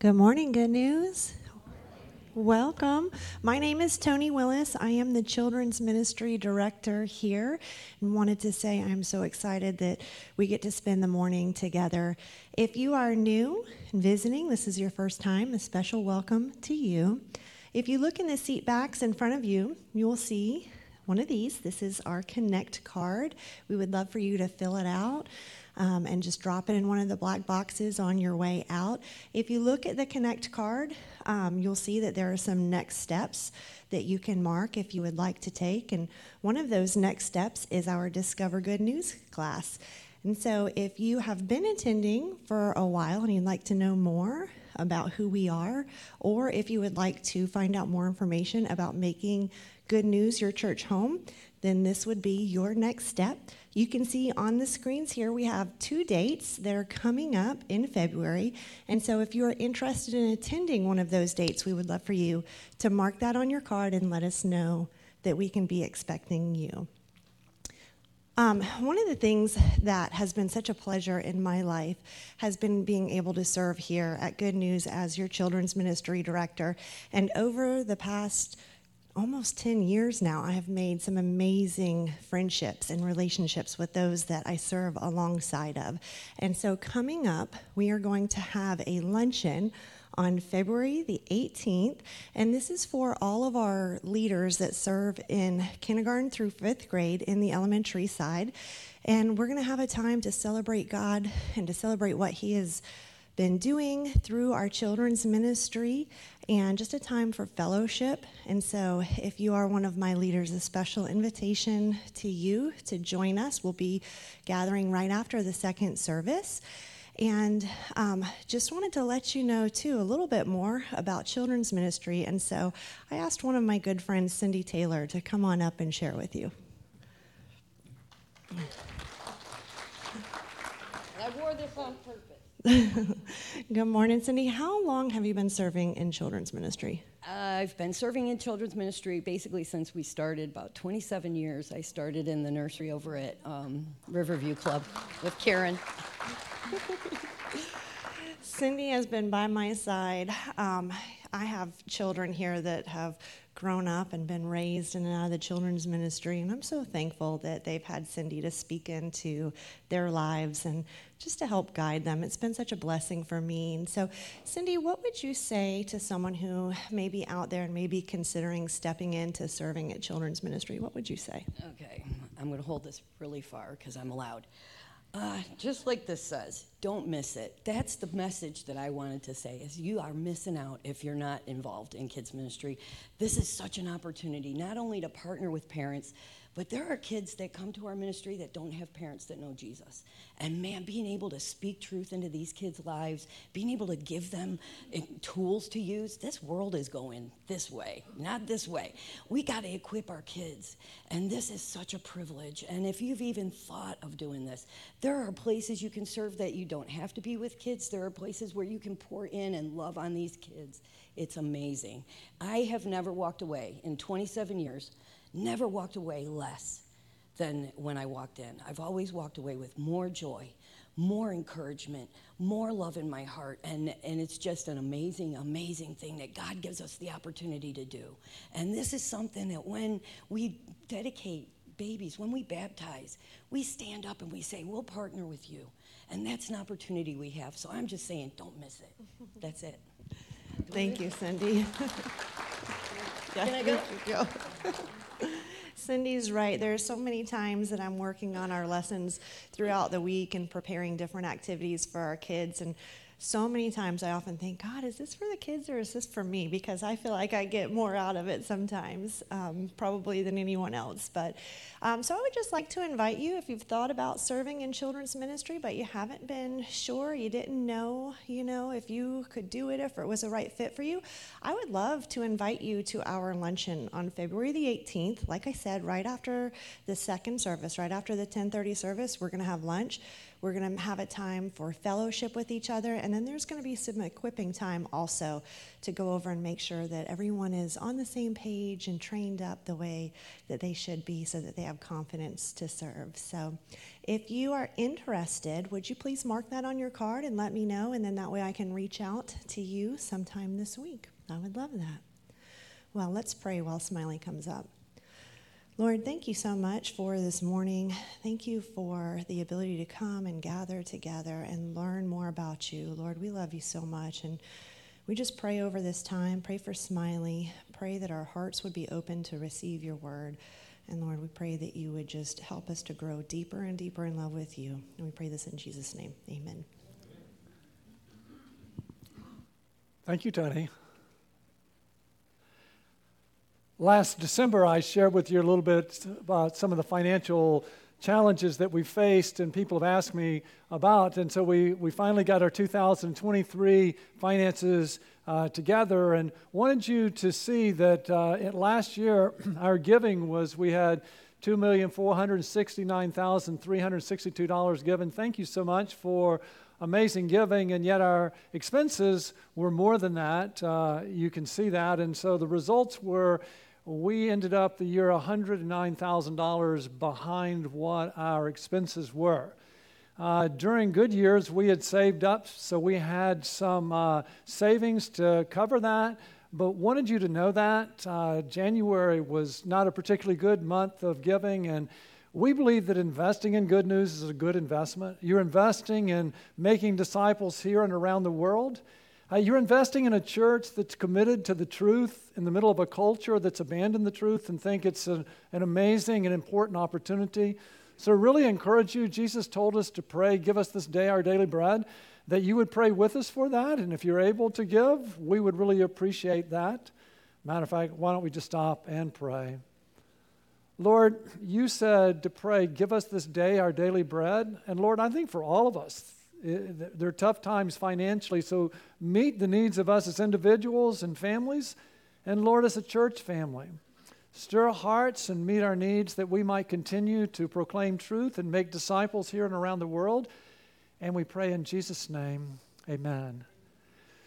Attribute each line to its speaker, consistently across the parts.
Speaker 1: Good morning, good news. Welcome. My name is Tony Willis. I am the Children's Ministry Director here and wanted to say I'm so excited that we get to spend the morning together. If you are new and visiting, this is your first time, a special welcome to you. If you look in the seat backs in front of you, you will see one of these. This is our Connect card. We would love for you to fill it out um, and just drop it in one of the black boxes on your way out. If you look at the Connect card, um, you'll see that there are some next steps that you can mark if you would like to take. And one of those next steps is our Discover Good News class. And so, if you have been attending for a while and you'd like to know more about who we are, or if you would like to find out more information about making Good News your church home, then this would be your next step. You can see on the screens here we have two dates that are coming up in February. And so if you are interested in attending one of those dates, we would love for you to mark that on your card and let us know that we can be expecting you. Um, one of the things that has been such a pleasure in my life has been being able to serve here at Good News as your children's ministry director. And over the past almost 10 years now, I have made some amazing friendships and relationships with those that I serve alongside of. And so, coming up, we are going to have a luncheon on February the 18th, and this is for all of our leaders that serve in kindergarten through fifth grade in the elementary side. And we're going to have a time to celebrate God and to celebrate what He has been doing through our children's ministry and just a time for fellowship. And so, if you are one of my leaders, a special invitation to you to join us. We'll be gathering right after the second service. And um, just wanted to let you know, too, a little bit more about children's ministry. And so I asked one of my good friends, Cindy Taylor, to come on up and share with you.
Speaker 2: I wore this on.
Speaker 1: Good morning, Cindy. How long have you been serving in children's ministry?
Speaker 2: I've been serving in children's ministry basically since we started, about 27 years. I started in the nursery over at um, Riverview Club with Karen.
Speaker 1: Cindy has been by my side. Um, I have children here that have grown up and been raised in and out of the children's ministry, and I'm so thankful that they've had Cindy to speak into their lives and just to help guide them. It's been such a blessing for me. And so, Cindy, what would you say to someone who may be out there and may be considering stepping into serving at children's ministry? What would you say?
Speaker 2: Okay, I'm going to hold this really far because I'm allowed. Uh, just like this says, don't miss it. That's the message that I wanted to say is you are missing out if you're not involved in kids ministry. This is such an opportunity not only to partner with parents, but there are kids that come to our ministry that don't have parents that know Jesus. And man, being able to speak truth into these kids' lives, being able to give them eh, tools to use, this world is going this way, not this way. We got to equip our kids. And this is such a privilege. And if you've even thought of doing this, there are places you can serve that you don't have to be with kids. There are places where you can pour in and love on these kids. It's amazing. I have never walked away in 27 years never walked away less than when I walked in. I've always walked away with more joy, more encouragement, more love in my heart. And, and it's just an amazing, amazing thing that God gives us the opportunity to do. And this is something that when we dedicate babies, when we baptize, we stand up and we say, We'll partner with you. And that's an opportunity we have. So I'm just saying, don't miss it. That's it.
Speaker 1: Thank you, Cindy.
Speaker 2: Can I go?
Speaker 1: Cindy's right. There are so many times that I'm working on our lessons throughout the week and preparing different activities for our kids. And so many times I often think, God, is this for the kids or is this for me? Because I feel like I get more out of it sometimes, um, probably than anyone else. But um, so I would just like to invite you, if you've thought about serving in children's ministry, but you haven't been sure, you didn't know, you know, if you could do it, if it was a right fit for you, I would love to invite you to our luncheon on February the 18th. Like I said, right after the second service, right after the 10:30 service, we're going to have lunch We're going to have a time for fellowship with each other, and then there's going to be some equipping time also to go over and make sure that everyone is on the same page and trained up the way that they should be so that they have confidence to serve. So, if you are interested, would you please mark that on your card and let me know, and then that way I can reach out to you sometime this week. I would love that. Well, let's pray while Smiley comes up. Lord, thank you so much for this morning. Thank you for the ability to come and gather together and learn more about you. Lord, we love you so much. And we just pray over this time. Pray for Smiley. Pray that our hearts would be open to receive your word. And Lord, we pray that you would just help us to grow deeper and deeper in love with you. And we pray this in Jesus' name. Amen.
Speaker 3: Thank you, Tony. Last December, I shared with you a little bit about some of the financial challenges that we faced and people have asked me about. And so we, we finally got our 2023 finances uh, together and wanted you to see that uh, last year our giving was we had $2,469,362 given. Thank you so much for amazing giving, and yet our expenses were more than that. Uh, you can see that. And so the results were we ended up the year $109,000 behind what our expenses were. Uh, during good years, we had saved up, so we had some uh, savings to cover that. But wanted you to know that uh, January was not a particularly good month of giving, and we believe that investing in good news is a good investment. You're investing in making disciples here and around the world. Uh, you're investing in a church that's committed to the truth in the middle of a culture that's abandoned the truth and think it's a, an amazing and important opportunity. So, really encourage you. Jesus told us to pray, give us this day our daily bread, that you would pray with us for that. And if you're able to give, we would really appreciate that. Matter of fact, why don't we just stop and pray? Lord, you said to pray, give us this day our daily bread. And Lord, I think for all of us, there are tough times financially, so meet the needs of us as individuals and families, and Lord, as a church family. Stir our hearts and meet our needs that we might continue to proclaim truth and make disciples here and around the world. And we pray in Jesus' name, amen.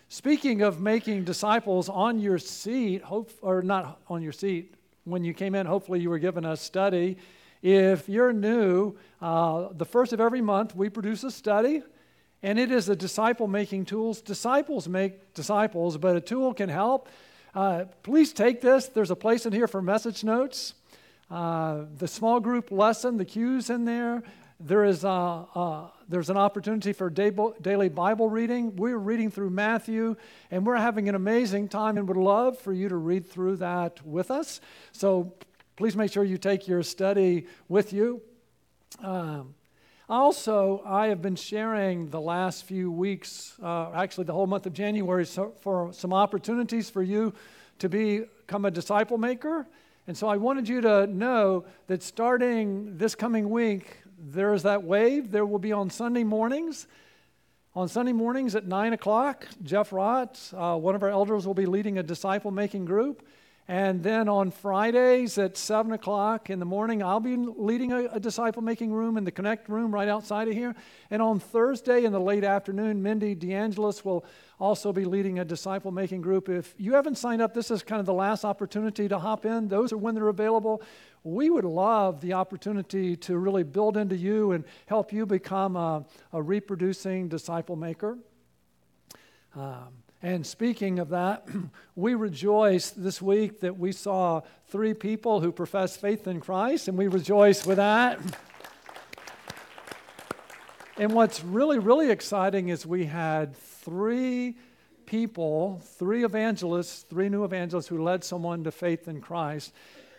Speaker 3: Speaking of making disciples on your seat, hope, or not on your seat, when you came in, hopefully you were given a study. If you're new, uh, the first of every month we produce a study and it is a disciple making tools. Disciples make disciples, but a tool can help. Uh, please take this. There's a place in here for message notes. Uh, the small group lesson, the cues in there. There is a, uh, there's an opportunity for daily Bible reading. We're reading through Matthew, and we're having an amazing time, and would love for you to read through that with us. So please make sure you take your study with you. Um, also, I have been sharing the last few weeks, uh, actually the whole month of January, so for some opportunities for you to become a disciple maker. And so I wanted you to know that starting this coming week, there is that wave. There will be on Sunday mornings. On Sunday mornings at 9 o'clock, Jeff Rott, uh, one of our elders, will be leading a disciple making group. And then on Fridays at 7 o'clock in the morning, I'll be leading a, a disciple making room in the Connect room right outside of here. And on Thursday in the late afternoon, Mindy DeAngelis will also be leading a disciple making group. If you haven't signed up, this is kind of the last opportunity to hop in. Those are when they're available. We would love the opportunity to really build into you and help you become a, a reproducing disciple maker. Um, and speaking of that, we rejoice this week that we saw three people who profess faith in Christ, and we rejoice with that. and what's really, really exciting is we had three people, three evangelists, three new evangelists who led someone to faith in Christ.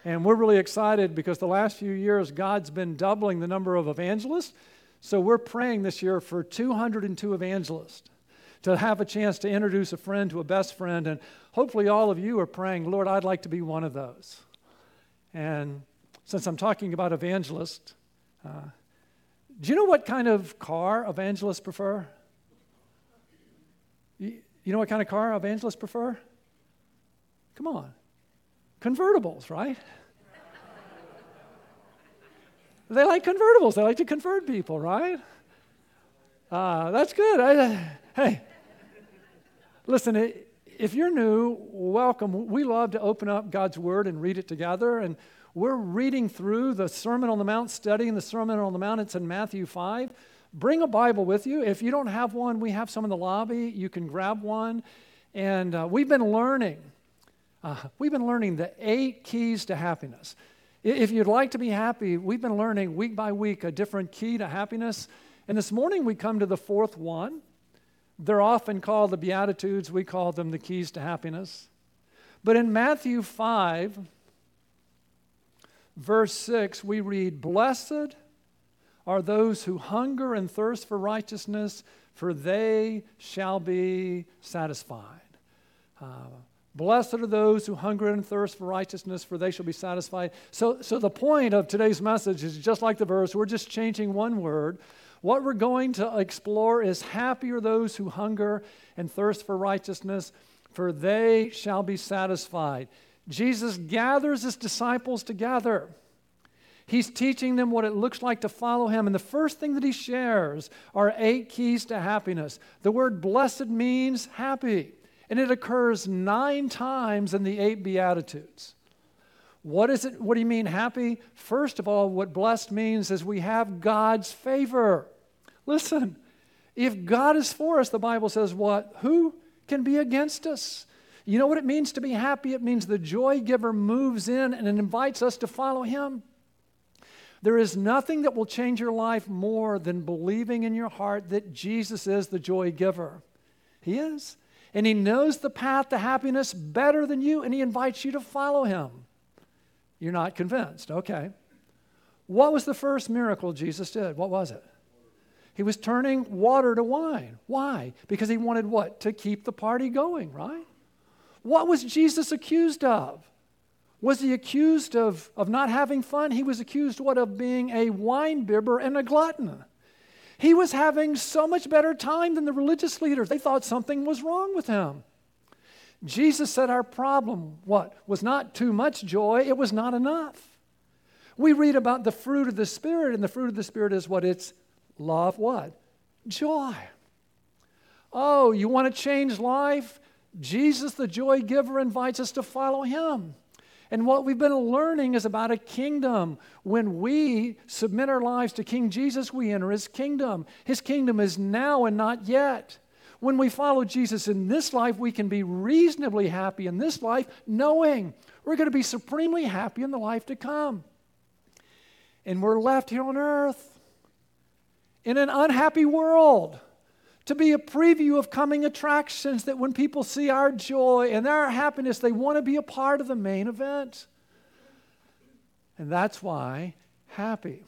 Speaker 3: And we're really excited because the last few years, God's been doubling the number of evangelists. So we're praying this year for 202 evangelists to have a chance to introduce a friend to a best friend. And hopefully, all of you are praying, Lord, I'd like to be one of those. And since I'm talking about evangelists, uh, do you know what kind of car evangelists prefer? You, know what kind of car evangelists prefer? Come on. Convertibles, right? they like convertibles. They like to convert people, right? Uh, that's good. I, hey, listen, if you're new, welcome. We love to open up God's Word and read it together. And we're reading through the Sermon on the Mount, studying the Sermon on the Mount. It's in Matthew 5. Bring a Bible with you. If you don't have one, we have some in the lobby. You can grab one. And uh, we've been learning. Uh, we've been learning the eight keys to happiness. If you'd like to be happy, we've been learning week by week a different key to happiness. And this morning we come to the fourth one. They're often called the Beatitudes, we call them the keys to happiness. But in Matthew 5, verse 6, we read, Blessed are those who hunger and thirst for righteousness, for they shall be satisfied. Uh, Blessed are those who hunger and thirst for righteousness, for they shall be satisfied. So, so the point of today's message is just like the verse, we're just changing one word. What we're going to explore is happy are those who hunger and thirst for righteousness, for they shall be satisfied. Jesus gathers his disciples together. He's teaching them what it looks like to follow him. And the first thing that he shares are eight keys to happiness. The word blessed means happy and it occurs nine times in the eight Beatitudes. What is it? What do you mean happy? First of all, what blessed means is we have God's favor. Listen, if God is for us, the Bible says what? Who can be against us? You know what it means to be happy? It means the joy giver moves in and invites us to follow him. There is nothing that will change your life more than believing in your heart that Jesus is the joy giver. He is and He knows the path to happiness better than you, and He invites you to follow Him. You're not convinced. Okay. What was the first miracle Jesus did? What was it? He was turning water to wine. Why? Because he wanted what? To keep the party going, right? What was Jesus accused of? Was he accused of, of not having fun? He was accused what of being a wine bibber and a glutton. He was having so much better time than the religious leaders. They thought something was wrong with him. Jesus said our problem, what? Was not too much joy, it was not enough. We read about the fruit of the Spirit, and the fruit of the Spirit is what? It's love, what? Joy. Oh, you want to change life? Jesus, the joy giver, invites us to follow him. And what we've been learning is about a kingdom. When we submit our lives to King Jesus, we enter his kingdom. His kingdom is now and not yet. When we follow Jesus in this life, we can be reasonably happy in this life, knowing we're going to be supremely happy in the life to come. And we're left here on earth in an unhappy world to be a preview of coming attractions that when people see our joy and our happiness, they want to be a part of the main event. And that's why happy.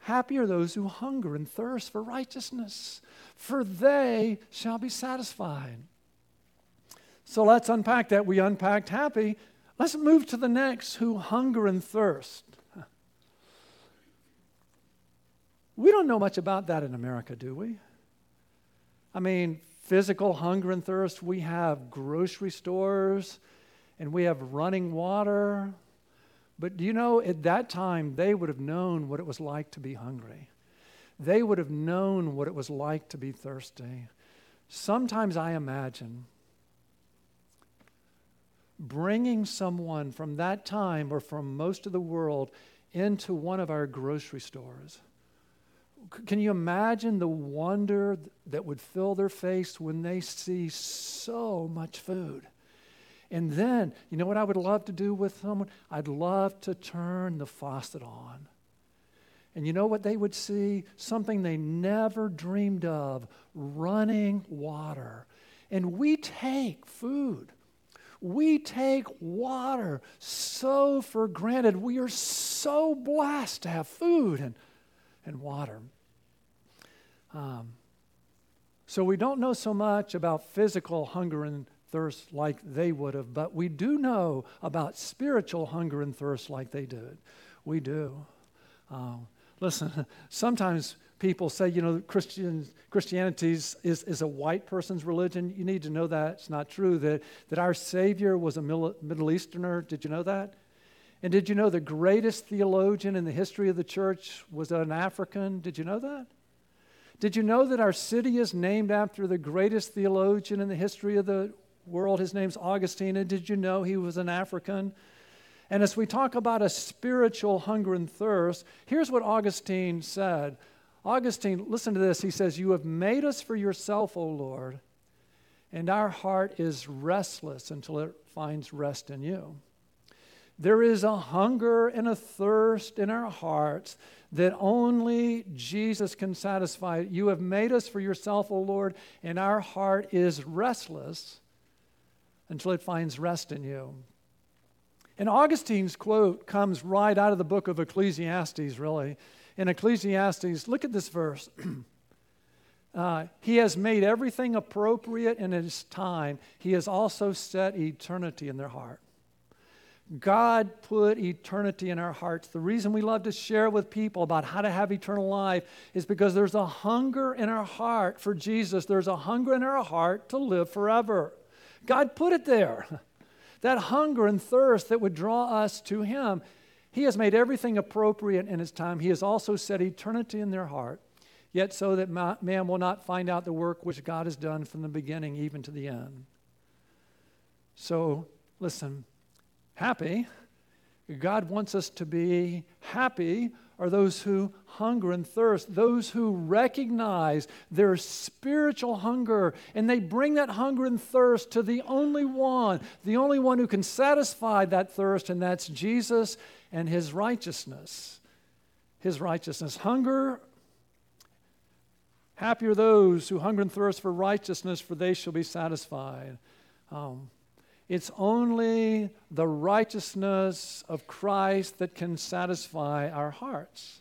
Speaker 3: Happy are those who hunger and thirst for righteousness, for they shall be satisfied. So let's unpack that. We unpacked happy. Let's move to the next who hunger and thirst. We don't know much about that in America, do we? I mean, physical hunger and thirst, we have grocery stores and we have running water. But do you know, at that time, they would have known what it was like to be hungry. They would have known what it was like to be thirsty. Sometimes I imagine bringing someone from that time or from most of the world into one of our grocery stores can you imagine the wonder that would fill their face when they see so much food? And then, you know what I would love to do with someone? I'd love to turn the faucet on. And you know what they would see? Something they never dreamed of running water. And we take food, we take water so for granted. We are so blessed to have food and, and water. Um, so we don't know so much about physical hunger and thirst like they would have, but we do know about spiritual hunger and thirst like they did. We do. Um, listen, sometimes people say, you know, Christian, Christianity is, is, is, a white person's religion. You need to know that it's not true, that, that our Savior was a Middle Easterner. Did you know that? And did you know the greatest theologian in the history of the church was an African? Did you know that? Did you know that our city is named after the greatest theologian in the history of the world? His name's Augustine. And did you know he was an African? And as we talk about a spiritual hunger and thirst, here's what Augustine said. Augustine, listen to this. He says, You have made us for yourself, O Lord, and our heart is restless until it finds rest in you. There is a hunger and a thirst in our hearts that only Jesus can satisfy. You have made us for yourself, O Lord, and our heart is restless until it finds rest in you. And Augustine's quote comes right out of the book of Ecclesiastes, really. In Ecclesiastes, look at this verse. uh, he has made everything appropriate in his time, he has also set eternity in their heart. God put eternity in our hearts. The reason we love to share with people about how to have eternal life is because there's a hunger in our heart for Jesus. There's a hunger in our heart to live forever. God put it there. That hunger and thirst that would draw us to Him. He has made everything appropriate in His time. He has also set eternity in their heart, yet so that man will not find out the work which God has done from the beginning even to the end. So, listen happy. God wants us to be happy are those who hunger and thirst, those who recognize their spiritual hunger, and they bring that hunger and thirst to the only one, the only one who can satisfy that thirst, and that's Jesus and his righteousness. His righteousness. Hunger, happy are those who hunger and thirst for righteousness, for they shall be satisfied. Um, it's only the righteousness of Christ that can satisfy our hearts.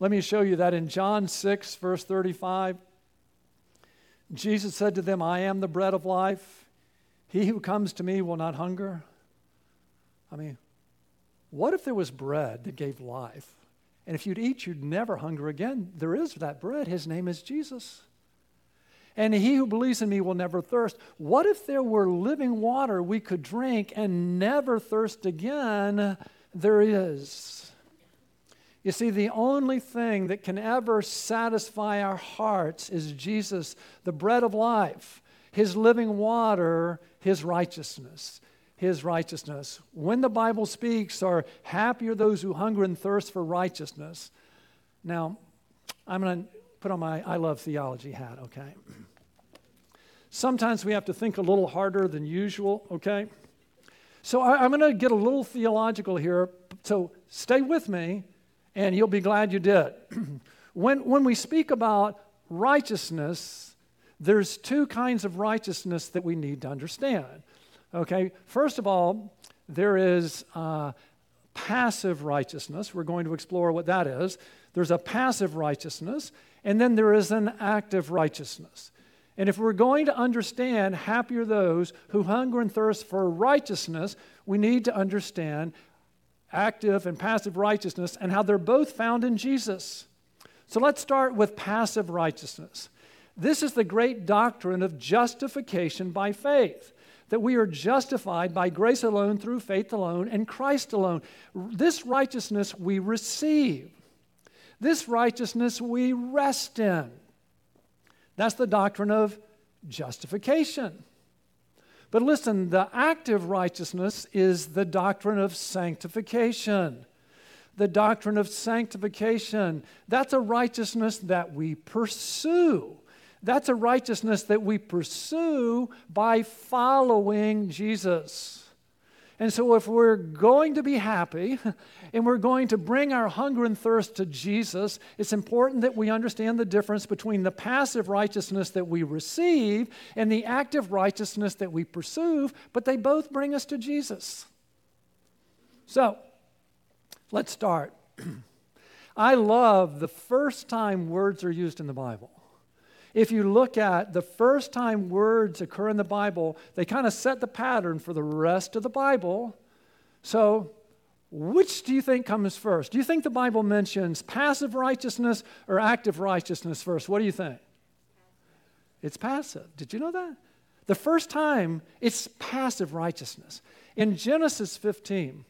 Speaker 3: Let me show you that in John 6, verse 35. Jesus said to them, I am the bread of life. He who comes to me will not hunger. I mean, what if there was bread that gave life? And if you'd eat, you'd never hunger again. There is that bread. His name is Jesus and he who believes in me will never thirst. What if there were living water we could drink and never thirst again? There is. You see, the only thing that can ever satisfy our hearts is Jesus, the bread of life, his living water, his righteousness. His righteousness. When the Bible speaks, are happy are those who hunger and thirst for righteousness. Now, I'm going to put on my I love theology hat, okay? Sometimes we have to think a little harder than usual, okay? So I, am going to get a little theological here. So stay with me, and you'll be glad you did. when, when we speak about righteousness, there's two kinds of righteousness that we need to understand. Okay, first of all, there is uh, passive righteousness. We're going to explore what that is. There's a passive righteousness, and then there is an active righteousness. And if we're going to understand happy are those who hunger and thirst for righteousness, we need to understand active and passive righteousness and how they're both found in Jesus. So let's start with passive righteousness. This is the great doctrine of justification by faith. That we are justified by grace alone, through faith alone, and Christ alone. This righteousness we receive. This righteousness we rest in. That's the doctrine of justification. But listen, the active righteousness is the doctrine of sanctification. The doctrine of sanctification, that's a righteousness that we pursue. That's a righteousness that we pursue by following Jesus. And so, if we're going to be happy and we're going to bring our hunger and thirst to Jesus, it's important that we understand the difference between the passive righteousness that we receive and the active righteousness that we pursue, but they both bring us to Jesus. So, let's start. I love the first time words are used in the Bible. If you look at the first time words occur in the Bible, they kind of set the pattern for the rest of the Bible. So, which do you think comes first? Do you think the Bible mentions passive righteousness or active righteousness first? What do you think? It's passive. Did you know that? The first time, it's passive righteousness. In Genesis 15,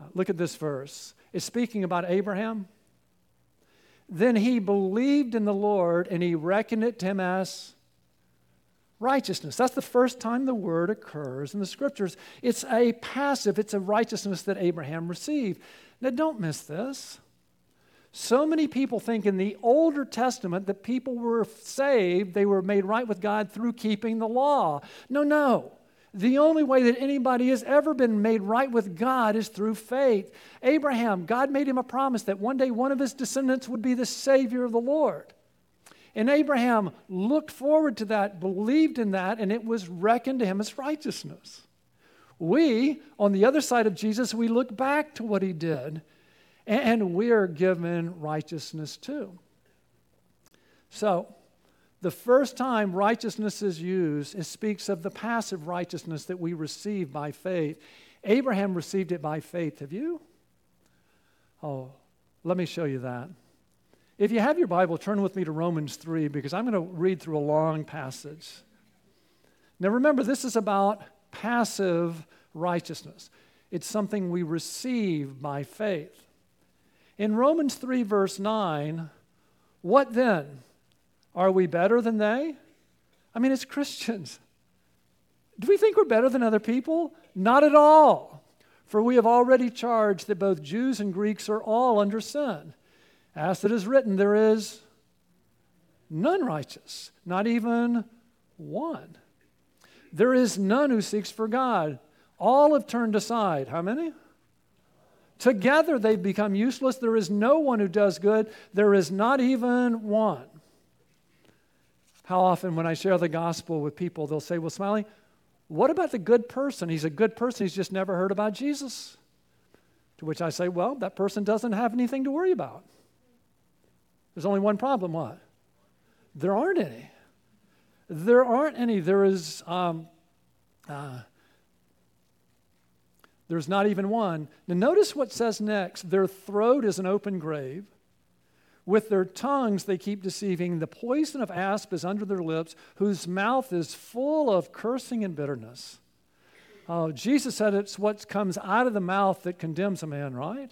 Speaker 3: uh, look at this verse. It's speaking about Abraham. Then he believed in the Lord and he reckoned it to him as righteousness. That's the first time the word occurs in the scriptures. It's a passive, it's a righteousness that Abraham received. Now, don't miss this. So many people think in the Older Testament that people were saved, they were made right with God through keeping the law. No, no. The only way that anybody has ever been made right with God is through faith. Abraham, God made him a promise that one day one of his descendants would be the Savior of the Lord. And Abraham looked forward to that, believed in that, and it was reckoned to him as righteousness. We, on the other side of Jesus, we look back to what he did, and we are given righteousness too. So, the first time righteousness is used, it speaks of the passive righteousness that we receive by faith. Abraham received it by faith. Have you? Oh, let me show you that. If you have your Bible, turn with me to Romans 3 because I'm going to read through a long passage. Now, remember, this is about passive righteousness, it's something we receive by faith. In Romans 3, verse 9, what then? Are we better than they? I mean, as Christians, do we think we're better than other people? Not at all. For we have already charged that both Jews and Greeks are all under sin. As it is written, there is none righteous, not even one. There is none who seeks for God. All have turned aside. How many? Together they've become useless. There is no one who does good. There is not even one. How often, when I share the gospel with people, they'll say, Well, Smiley, what about the good person? He's a good person. He's just never heard about Jesus. To which I say, Well, that person doesn't have anything to worry about. There's only one problem what? There aren't any. There aren't any. There is, um, uh, there's not even one. Now, notice what says next. Their throat is an open grave. With their tongues they keep deceiving. The poison of asp is under their lips, whose mouth is full of cursing and bitterness. Oh, Jesus said it's what comes out of the mouth that condemns a man, right?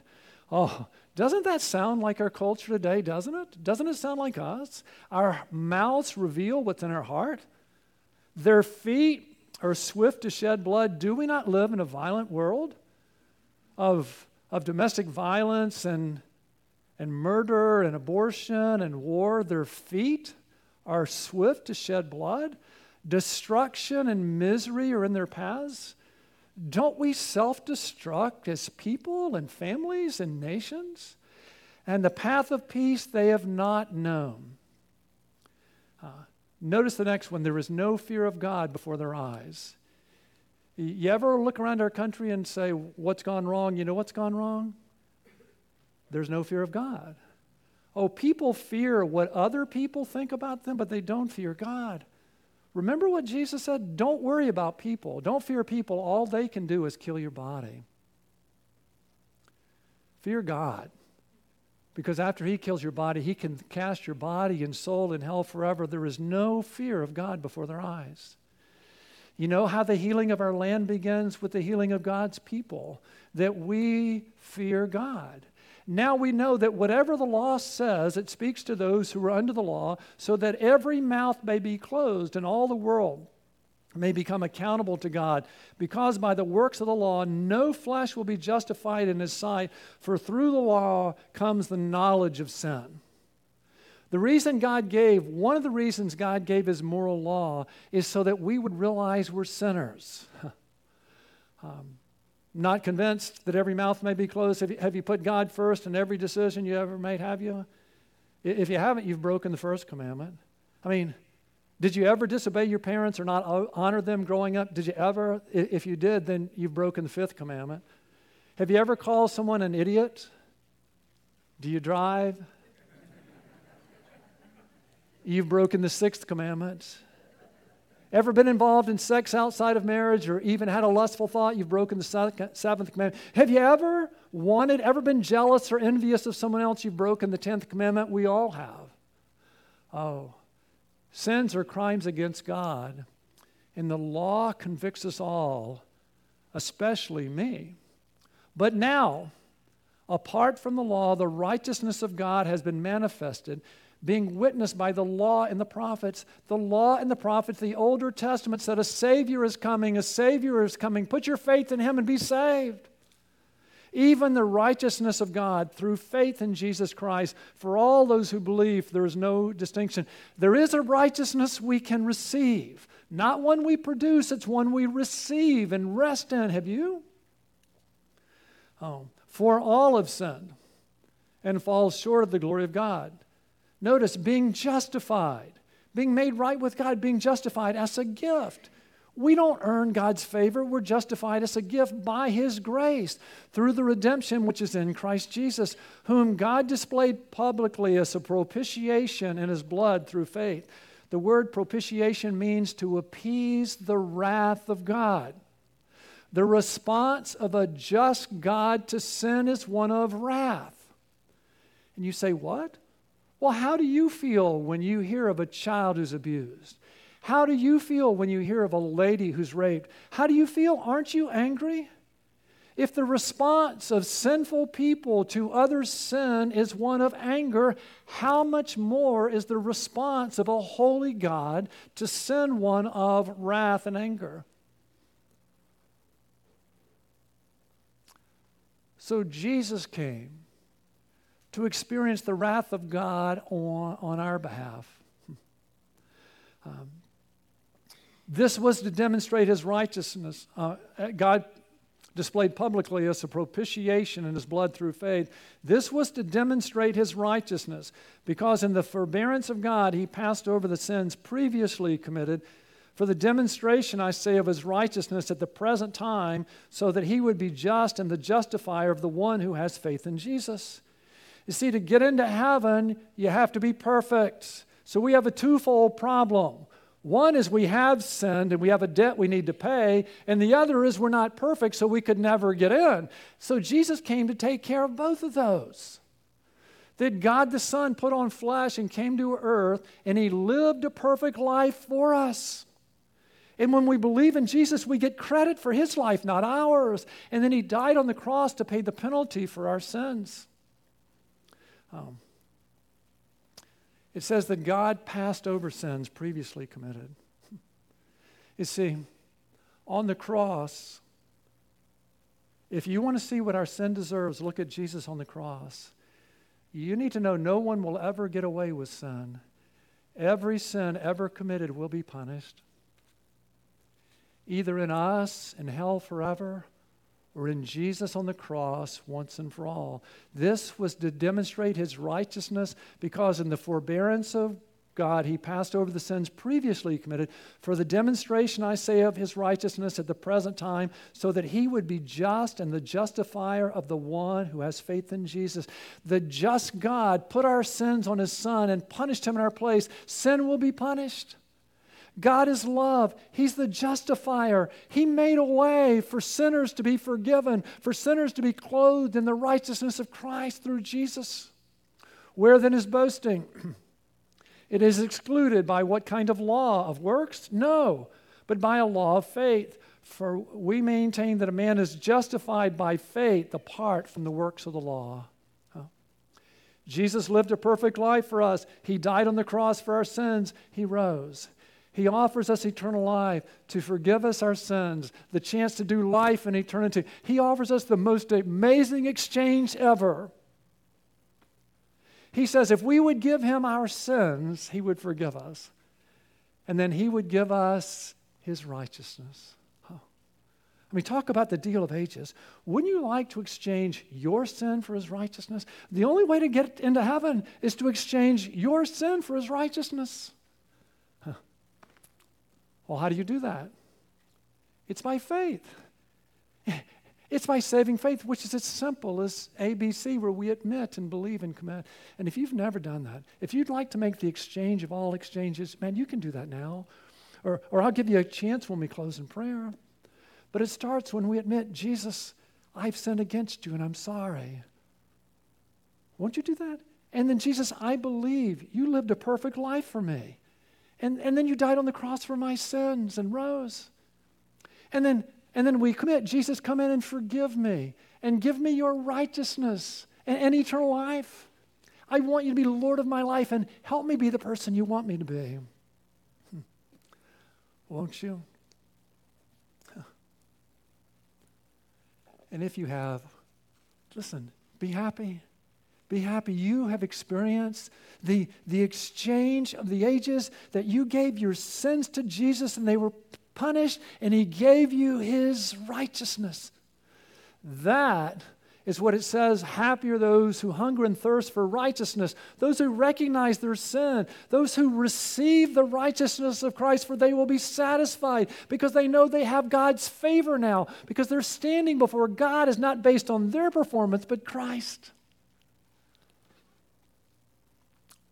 Speaker 3: Oh, doesn't that sound like our culture today, doesn't it? Doesn't it sound like us? Our mouths reveal what's in our heart. Their feet are swift to shed blood. Do we not live in a violent world of, of domestic violence and, and murder and abortion and war? Their feet are swift to shed blood. Destruction and misery are in their paths. Don't we self destruct as people and families and nations? And the path of peace they have not known. Uh, notice the next one there is no fear of God before their eyes. You ever look around our country and say, What's gone wrong? You know what's gone wrong? There's no fear of God. Oh, people fear what other people think about them, but they don't fear God. Remember what Jesus said? Don't worry about people. Don't fear people. All they can do is kill your body. Fear God. Because after He kills your body, He can cast your body and soul in hell forever. There is no fear of God before their eyes. You know how the healing of our land begins with the healing of God's people, that we fear God. Now we know that whatever the law says, it speaks to those who are under the law, so that every mouth may be closed and all the world may become accountable to God. Because by the works of the law, no flesh will be justified in his sight, for through the law comes the knowledge of sin. The reason God gave, one of the reasons God gave his moral law is so that we would realize we're sinners. um, not convinced that every mouth may be closed? Have you, have you put God first in every decision you ever made? Have you? If you haven't, you've broken the first commandment. I mean, did you ever disobey your parents or not honor them growing up? Did you ever? If you did, then you've broken the fifth commandment. Have you ever called someone an idiot? Do you drive? You've broken the sixth commandment. Ever been involved in sex outside of marriage or even had a lustful thought? You've broken the seventh commandment. Have you ever wanted, ever been jealous or envious of someone else? You've broken the tenth commandment. We all have. Oh, sins are crimes against God, and the law convicts us all, especially me. But now, Apart from the law, the righteousness of God has been manifested, being witnessed by the law and the prophets. The law and the prophets, the Older Testament said, A Savior is coming, a Savior is coming. Put your faith in Him and be saved. Even the righteousness of God through faith in Jesus Christ, for all those who believe, there is no distinction. There is a righteousness we can receive, not one we produce, it's one we receive and rest in. Have you? Oh, for all have sinned and fall short of the glory of God. Notice being justified, being made right with God, being justified as a gift. We don't earn God's favor. We're justified as a gift by His grace through the redemption which is in Christ Jesus, whom God displayed publicly as a propitiation in His blood through faith. The word propitiation means to appease the wrath of God. The response of a just God to sin is one of wrath. And you say, What? Well, how do you feel when you hear of a child who's abused? How do you feel when you hear of a lady who's raped? How do you feel? Aren't you angry? If the response of sinful people to others' sin is one of anger, how much more is the response of a holy God to sin one of wrath and anger? So Jesus came to experience the wrath of God on, on our behalf. Um, this was to demonstrate his righteousness. Uh, God displayed publicly as a propitiation in his blood through faith. This was to demonstrate his righteousness, because in the forbearance of God, he passed over the sins previously committed for the demonstration, I say, of his righteousness at the present time, so that he would be just and the justifier of the one who has faith in Jesus. You see, to get into heaven, you have to be perfect. So we have a twofold problem. One is we have sinned and we have a debt we need to pay, and the other is we're not perfect, so we could never get in. So Jesus came to take care of both of those. That God the Son put on flesh and came to earth, and He lived a perfect life for us. And when we believe in Jesus, we get credit for his life, not ours. And then he died on the cross to pay the penalty for our sins. Um, it says that God passed over sins previously committed. You see, on the cross, if you want to see what our sin deserves, look at Jesus on the cross. You need to know no one will ever get away with sin. Every sin ever committed will be punished either in us in hell forever or in Jesus on the cross once and for all. This was to demonstrate his righteousness because in the forbearance of God, he passed over the sins previously committed for the demonstration, I say, of his righteousness at the present time, so that he would be just and the justifier of the one who has faith in Jesus. The just God put our sins on his son and punished him in our place. Sin will be punished. God is love. He's the justifier. He made a way for sinners to be forgiven, for sinners to be clothed in the righteousness of Christ through Jesus. Where then is boasting? It is excluded by what kind of law? Of works? No, but by a law of faith. For we maintain that a man is justified by faith apart from the works of the law. Oh. Jesus lived a perfect life for us. He died on the cross for our sins. He rose. He offers us eternal life to forgive us our sins, the chance to do life in eternity. He offers us the most amazing exchange ever. He says if we would give him our sins, he would forgive us. And then he would give us his righteousness. I mean, talk about the deal of ages. Wouldn't you like to exchange your sin for his righteousness? The only way to get into heaven is to exchange your sin for his righteousness. Well, how do you do that? It's by faith. It's by saving faith, which is as simple as ABC, where we admit and believe and commit. And if you've never done that, if you'd like to make the exchange of all exchanges, man, you can do that now. Or, or I'll give you a chance when we close in prayer. But it starts when we admit, Jesus, I've sinned against you and I'm sorry. Won't you do that? And then, Jesus, I believe you lived a perfect life for me. And, and then you died on the cross for my sins and rose. And then, and then we commit, Jesus, come in and forgive me. and give me your righteousness and, and eternal life. I want you to be Lord of my life and help me be the person you want me to be. Hmm. Won't you? And if you have, listen, be happy. Be happy. You have experienced the, the exchange of the ages that you gave your sins to Jesus and they were punished, and He gave you His righteousness. That is what it says happy are those who hunger and thirst for righteousness, those who recognize their sin, those who receive the righteousness of Christ, for they will be satisfied because they know they have God's favor now, because their standing before God is not based on their performance, but Christ.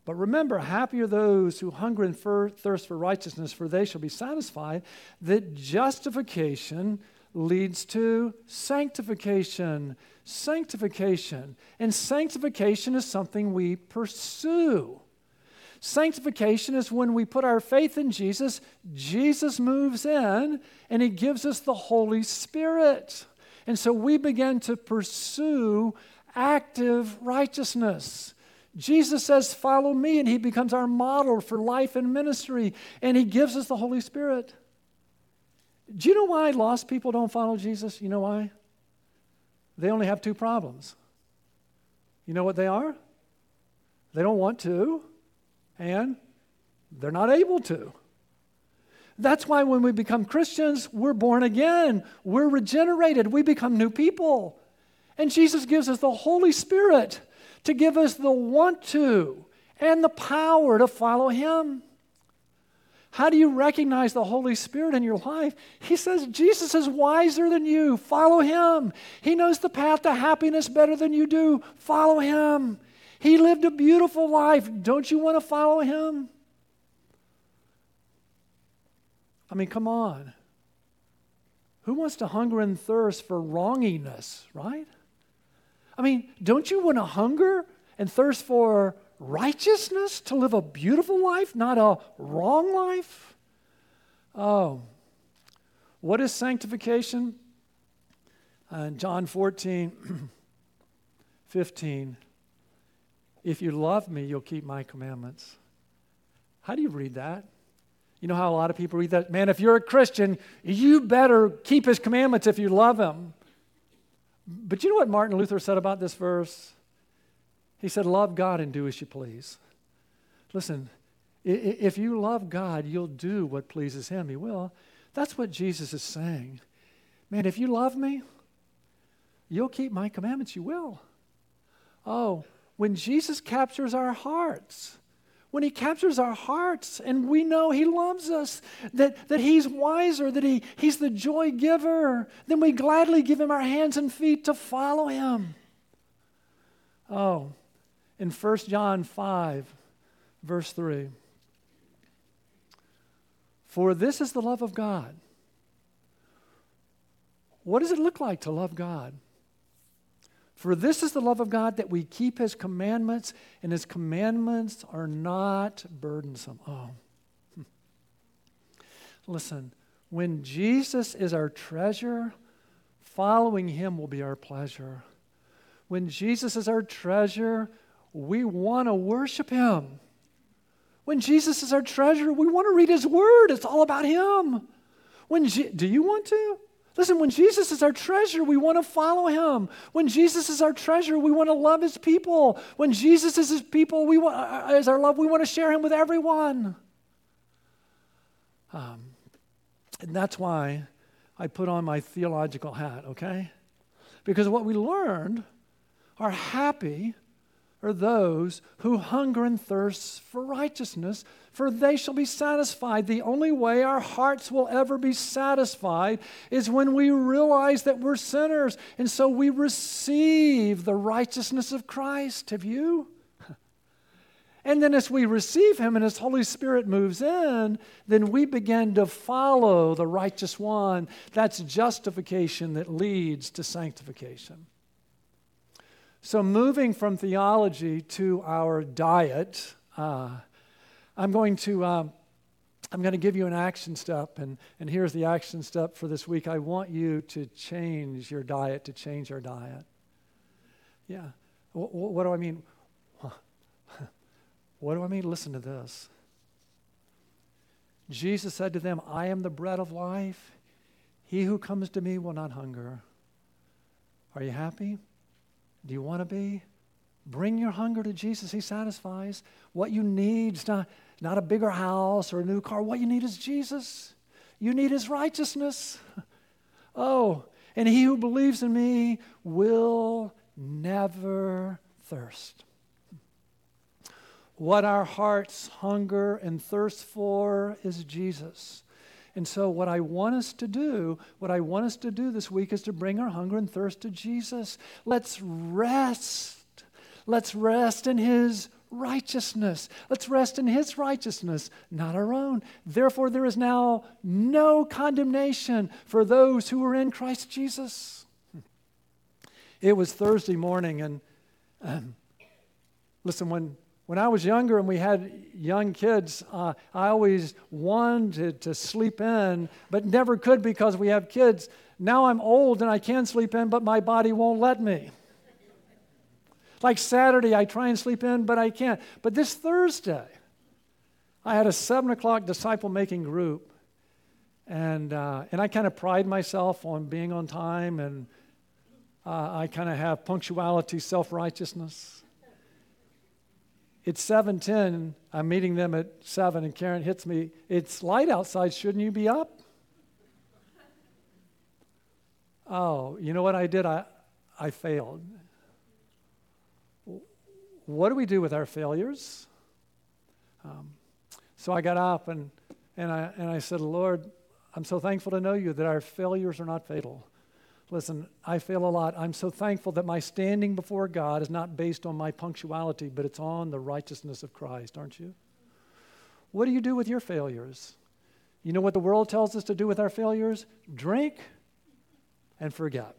Speaker 3: But remember, happy are those who hunger and thirst for righteousness, for they shall be satisfied. That justification leads to sanctification. Sanctification. And sanctification is something we pursue. Sanctification is when we put our faith in Jesus, Jesus moves in and he gives us the Holy Spirit. And so we begin to pursue active righteousness. Jesus says, Follow me, and he becomes our model for life and ministry, and he gives us the Holy Spirit. Do you know why lost people don't follow Jesus? You know why? They only have two problems. You know what they are? They don't want to, and they're not able to. That's why when we become Christians, we're born again, we're regenerated, we become new people. And Jesus gives us the Holy Spirit to give us the want to and the power to follow Him. How do you recognize the Holy Spirit in your life? He says, Jesus is wiser than you. Follow him. He knows the path to happiness better than you do. Follow him. He lived a beautiful life. Don't you want to follow him? I mean, come on. Who wants to hunger and thirst for wronginess, right? I mean, don't you want to hunger and thirst for righteousness to live a beautiful life, not a wrong life? Oh, what is sanctification? Uh, John 14, 15. If you love me, you'll keep my commandments. How do you read that? You know how a lot of people read that? Man, if you're a Christian, you better keep his commandments if you love him. But you know what Martin Luther said about this verse? He said, Love God and do as you please. Listen, if you love God, you'll do what pleases Him. He will. That's what Jesus is saying. Man, if you love me, you'll keep my commandments. You will. Oh, when Jesus captures our hearts, when he captures our hearts and we know he loves us, that, that he's wiser, that he, he's the joy giver, then we gladly give him our hands and feet to follow him. Oh, in 1 John 5, verse 3 For this is the love of God. What does it look like to love God? For this is the love of God that we keep his commandments, and his commandments are not burdensome. Oh. Listen, when Jesus is our treasure, following him will be our pleasure. When Jesus is our treasure, we want to worship him. When Jesus is our treasure, we want to read his word. It's all about him. When Je- do you want to? Listen, when Jesus is our treasure, we want to follow him. When Jesus is our treasure, we want to love his people. When Jesus is his people, we want, uh, as our love, we want to share him with everyone. Um, and that's why I put on my theological hat, okay? Because what we learned are happy are those who hunger and thirst for righteousness, for they shall be satisfied. The only way our hearts will ever be satisfied is when we realize that we're sinners. And so we receive the righteousness of Christ. Have you? And then, as we receive Him and His Holy Spirit moves in, then we begin to follow the righteous one. That's justification that leads to sanctification. So, moving from theology to our diet, uh, I'm going to uh, I'm going to give you an action step, and, and here's the action step for this week. I want you to change your diet, to change your diet. Yeah. What, what do I mean? What do I mean? Listen to this. Jesus said to them, I am the bread of life. He who comes to me will not hunger. Are you happy? Do you want to be? Bring your hunger to Jesus. He satisfies. What you need is not, not a bigger house or a new car. What you need is Jesus. You need his righteousness. Oh, and he who believes in me will never thirst. What our hearts hunger and thirst for is Jesus. And so, what I want us to do, what I want us to do this week is to bring our hunger and thirst to Jesus. Let's rest. Let's rest in His righteousness. Let's rest in His righteousness, not our own. Therefore, there is now no condemnation for those who are in Christ Jesus. It was Thursday morning, and um, listen, when when I was younger and we had young kids, uh, I always wanted to sleep in, but never could because we have kids. Now I'm old and I can sleep in, but my body won't let me. Like Saturday, I try and sleep in, but I can't. But this Thursday, I had a 7 o'clock disciple making group, and, uh, and I kind of pride myself on being on time, and uh, I kind of have punctuality, self righteousness. It's 7:10. I'm meeting them at 7 and Karen hits me. It's light outside. Shouldn't you be up? Oh, you know what I did? I I failed. What do we do with our failures? Um, so I got up and, and, I, and I said, Lord, I'm so thankful to know you that our failures are not fatal. Listen, I fail a lot. I'm so thankful that my standing before God is not based on my punctuality, but it's on the righteousness of Christ, aren't you? What do you do with your failures? You know what the world tells us to do with our failures? Drink and forget.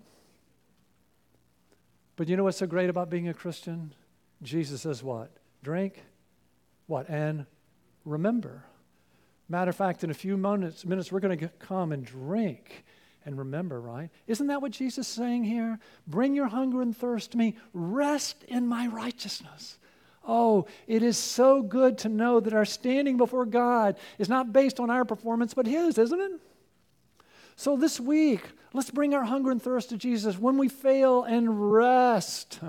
Speaker 3: But you know what's so great about being a Christian? Jesus says what? Drink, what? And remember. Matter of fact, in a few minutes, minutes we're going to come and drink and remember, right? Isn't that what Jesus is saying here? Bring your hunger and thirst to me. Rest in my righteousness. Oh, it is so good to know that our standing before God is not based on our performance, but His, isn't it? So this week, let's bring our hunger and thirst to Jesus when we fail and rest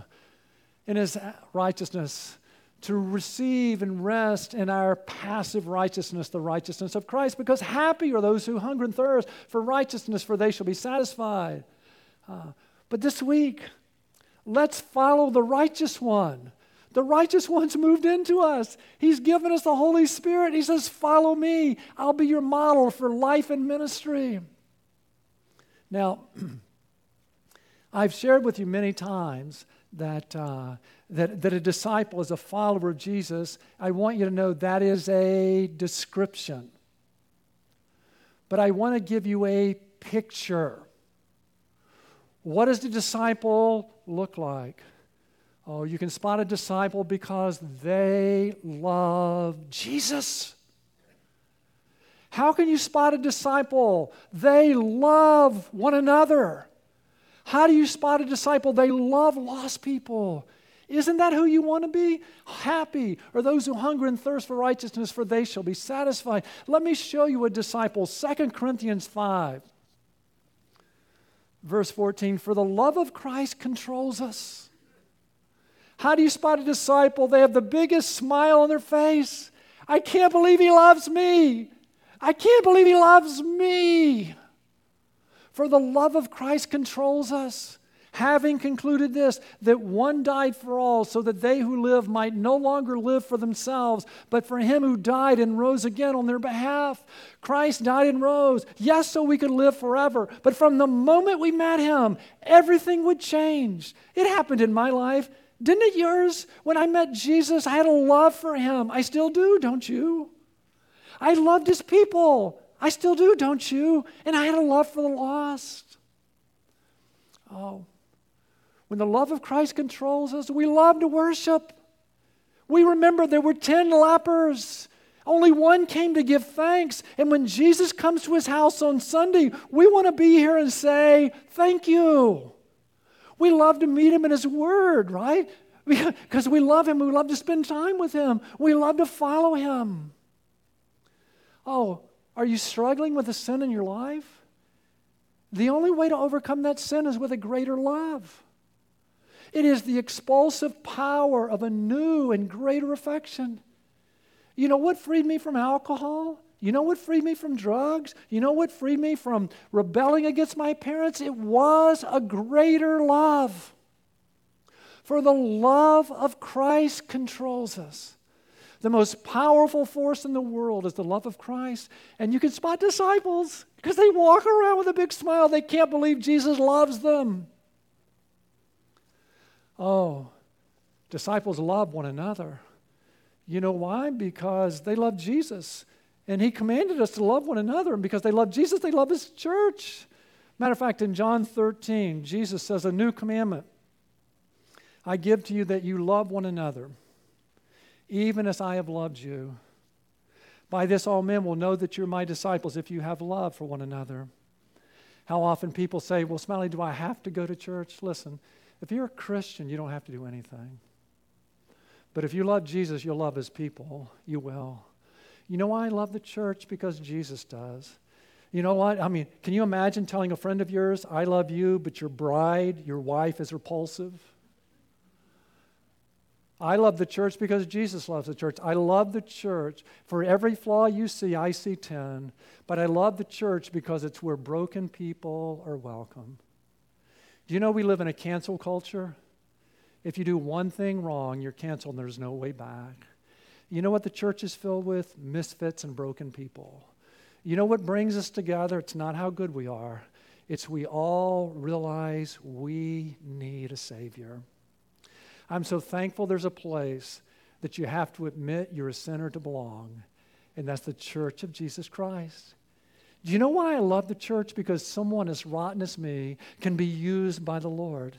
Speaker 3: in His righteousness to receive and rest in our passive righteousness, the righteousness of Christ, because happy are those who hunger and thirst for righteousness, for they shall be satisfied. Uh, but this week, let's follow the righteous one. The righteous one's moved into us. He's given us the Holy Spirit. He says, Follow me. I'll be your model for life and ministry. Now, I've shared with you many times that, uh, that, that a disciple is a follower of Jesus, I want you to know that is a description. But I want to give you a picture. What does the disciple look like? Oh, you can spot a disciple because they love Jesus. How can you spot a disciple? They love one another. How do you spot a disciple? They love lost people. Isn't that who you want to be? Happy are those who hunger and thirst for righteousness, for they shall be satisfied. Let me show you a disciple. 2 Corinthians 5, verse 14. For the love of Christ controls us. How do you spot a disciple? They have the biggest smile on their face. I can't believe he loves me. I can't believe he loves me. For the love of Christ controls us. Having concluded this, that one died for all, so that they who live might no longer live for themselves, but for him who died and rose again on their behalf. Christ died and rose, yes, so we could live forever. But from the moment we met him, everything would change. It happened in my life. Didn't it yours? When I met Jesus, I had a love for him. I still do, don't you? I loved his people. I still do, don't you? And I had a love for the lost. Oh, when the love of Christ controls us, we love to worship. We remember there were 10 lepers. Only one came to give thanks. And when Jesus comes to his house on Sunday, we want to be here and say, Thank you. We love to meet him in his word, right? Because we love him. We love to spend time with him. We love to follow him. Oh, are you struggling with a sin in your life? The only way to overcome that sin is with a greater love. It is the expulsive power of a new and greater affection. You know what freed me from alcohol? You know what freed me from drugs? You know what freed me from rebelling against my parents? It was a greater love. For the love of Christ controls us. The most powerful force in the world is the love of Christ. And you can spot disciples because they walk around with a big smile. They can't believe Jesus loves them. Oh, disciples love one another. You know why? Because they love Jesus. And he commanded us to love one another. And because they love Jesus, they love his church. Matter of fact, in John 13, Jesus says, A new commandment I give to you that you love one another, even as I have loved you. By this, all men will know that you're my disciples if you have love for one another. How often people say, Well, Smiley, do I have to go to church? Listen, if you're a Christian, you don't have to do anything. But if you love Jesus, you'll love his people. You will. You know why I love the church? Because Jesus does. You know what? I mean, can you imagine telling a friend of yours, I love you, but your bride, your wife, is repulsive? I love the church because Jesus loves the church. I love the church. For every flaw you see, I see 10. But I love the church because it's where broken people are welcome. Do you know we live in a cancel culture? If you do one thing wrong, you're canceled and there's no way back. You know what the church is filled with? Misfits and broken people. You know what brings us together? It's not how good we are, it's we all realize we need a Savior. I'm so thankful there's a place that you have to admit you're a sinner to belong, and that's the church of Jesus Christ. Do you know why I love the church? Because someone as rotten as me can be used by the Lord.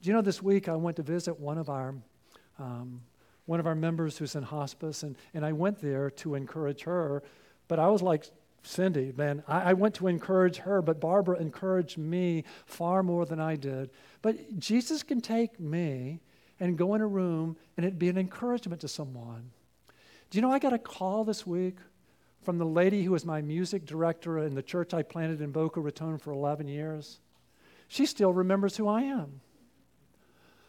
Speaker 3: Do you know this week I went to visit one of our um, one of our members who's in hospice, and, and I went there to encourage her, but I was like Cindy, man, I, I went to encourage her, but Barbara encouraged me far more than I did. But Jesus can take me and go in a room and it'd be an encouragement to someone. Do you know I got a call this week from the lady who was my music director in the church I planted in Boca Raton for 11 years? She still remembers who I am.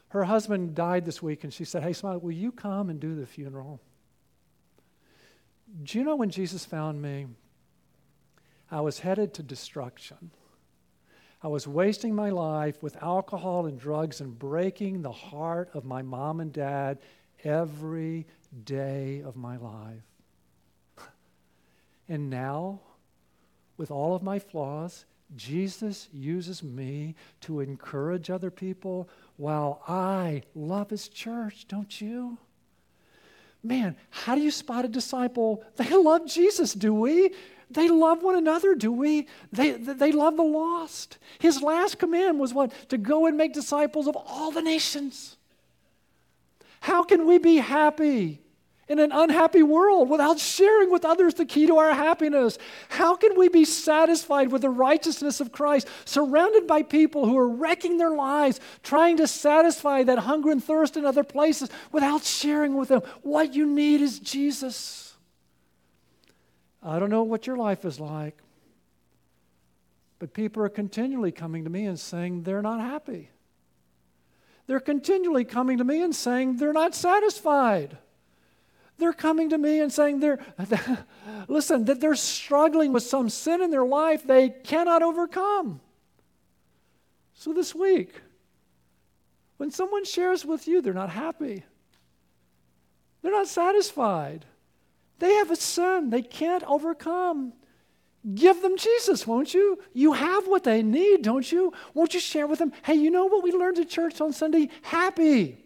Speaker 3: Her husband died this week, and she said, Hey, Smiley, will you come and do the funeral? Do you know when Jesus found me? I was headed to destruction. I was wasting my life with alcohol and drugs and breaking the heart of my mom and dad every day of my life. And now, with all of my flaws, Jesus uses me to encourage other people while I love his church, don't you? Man, how do you spot a disciple? They love Jesus, do we? They love one another, do we? They, they love the lost. His last command was what? To go and make disciples of all the nations. How can we be happy in an unhappy world without sharing with others the key to our happiness? How can we be satisfied with the righteousness of Christ, surrounded by people who are wrecking their lives, trying to satisfy that hunger and thirst in other places without sharing with them? What you need is Jesus. I don't know what your life is like, but people are continually coming to me and saying they're not happy. They're continually coming to me and saying they're not satisfied. They're coming to me and saying they're, listen, that they're struggling with some sin in their life they cannot overcome. So this week, when someone shares with you they're not happy, they're not satisfied, they have a sin they can't overcome. Give them Jesus, won't you? You have what they need, don't you? Won't you share with them? Hey, you know what we learned at church on Sunday? Happy.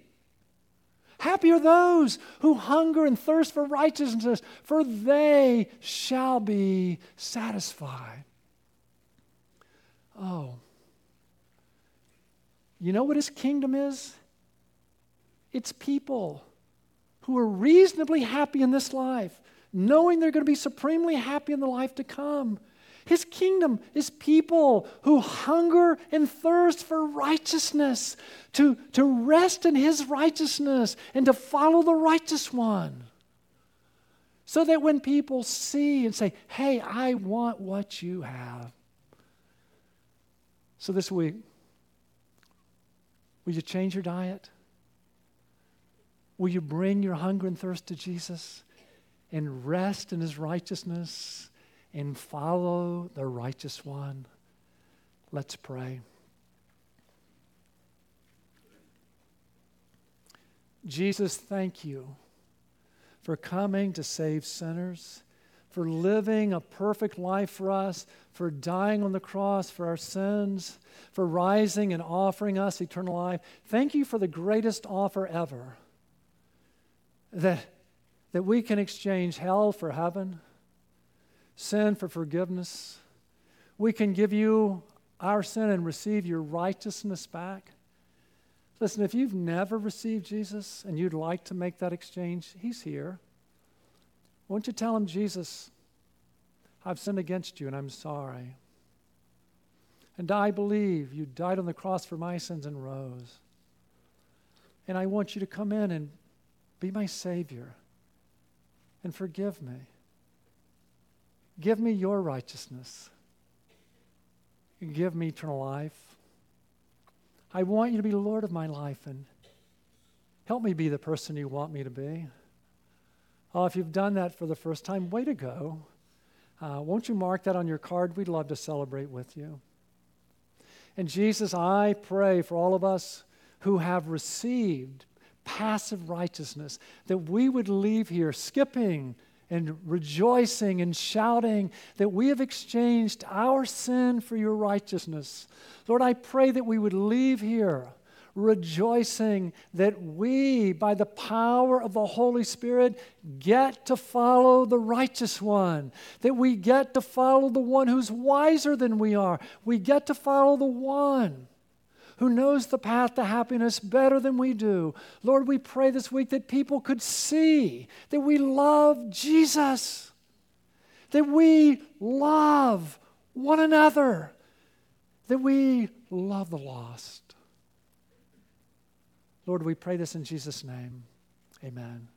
Speaker 3: Happy are those who hunger and thirst for righteousness, for they shall be satisfied. Oh. You know what his kingdom is? It's people who are reasonably happy in this life. knowing they're going to be supremely happy in the life to come. His kingdom is people who hunger and thirst for righteousness, to, to rest in His righteousness and to follow the righteous one. So that when people see and say, hey, I want what you have. So this week, will you change your diet? Will you bring your hunger and thirst to Jesus and rest in his righteousness and follow the righteous one? Let's pray. Jesus, thank you for coming to save sinners, for living a perfect life for us, for dying on the cross for our sins, for rising and offering us eternal life. Thank you for the greatest offer ever that, that we can exchange hell for heaven, sin for forgiveness. We can give you our sin and receive your righteousness back. Listen, if you've never received Jesus and you'd like to make that exchange, He's here. Won't you tell Him, Jesus, I've sinned against you and I'm sorry. And I believe you died on the cross for my sins and rose. And I want you to come in and be my Savior and forgive me. Give me your righteousness. Give me eternal life. I want you to be Lord of my life and help me be the person you want me to be. Oh, if you've done that for the first time, way to go. Uh, won't you mark that on your card? We'd love to celebrate with you. And Jesus, I pray for all of us who have received passive righteousness, that we would leave here skipping and rejoicing and shouting that we have exchanged our sin for your righteousness. Lord, I pray that we would leave here rejoicing that we, by the power of the Holy Spirit, get to follow the righteous one, that we get to follow the one who's wiser than we are. We get to follow the one who knows the path to happiness better than we do. Lord, we pray this week that people could see that we love Jesus, that we love one another, that we love the lost. Lord, we pray this in Jesus' name. Amen.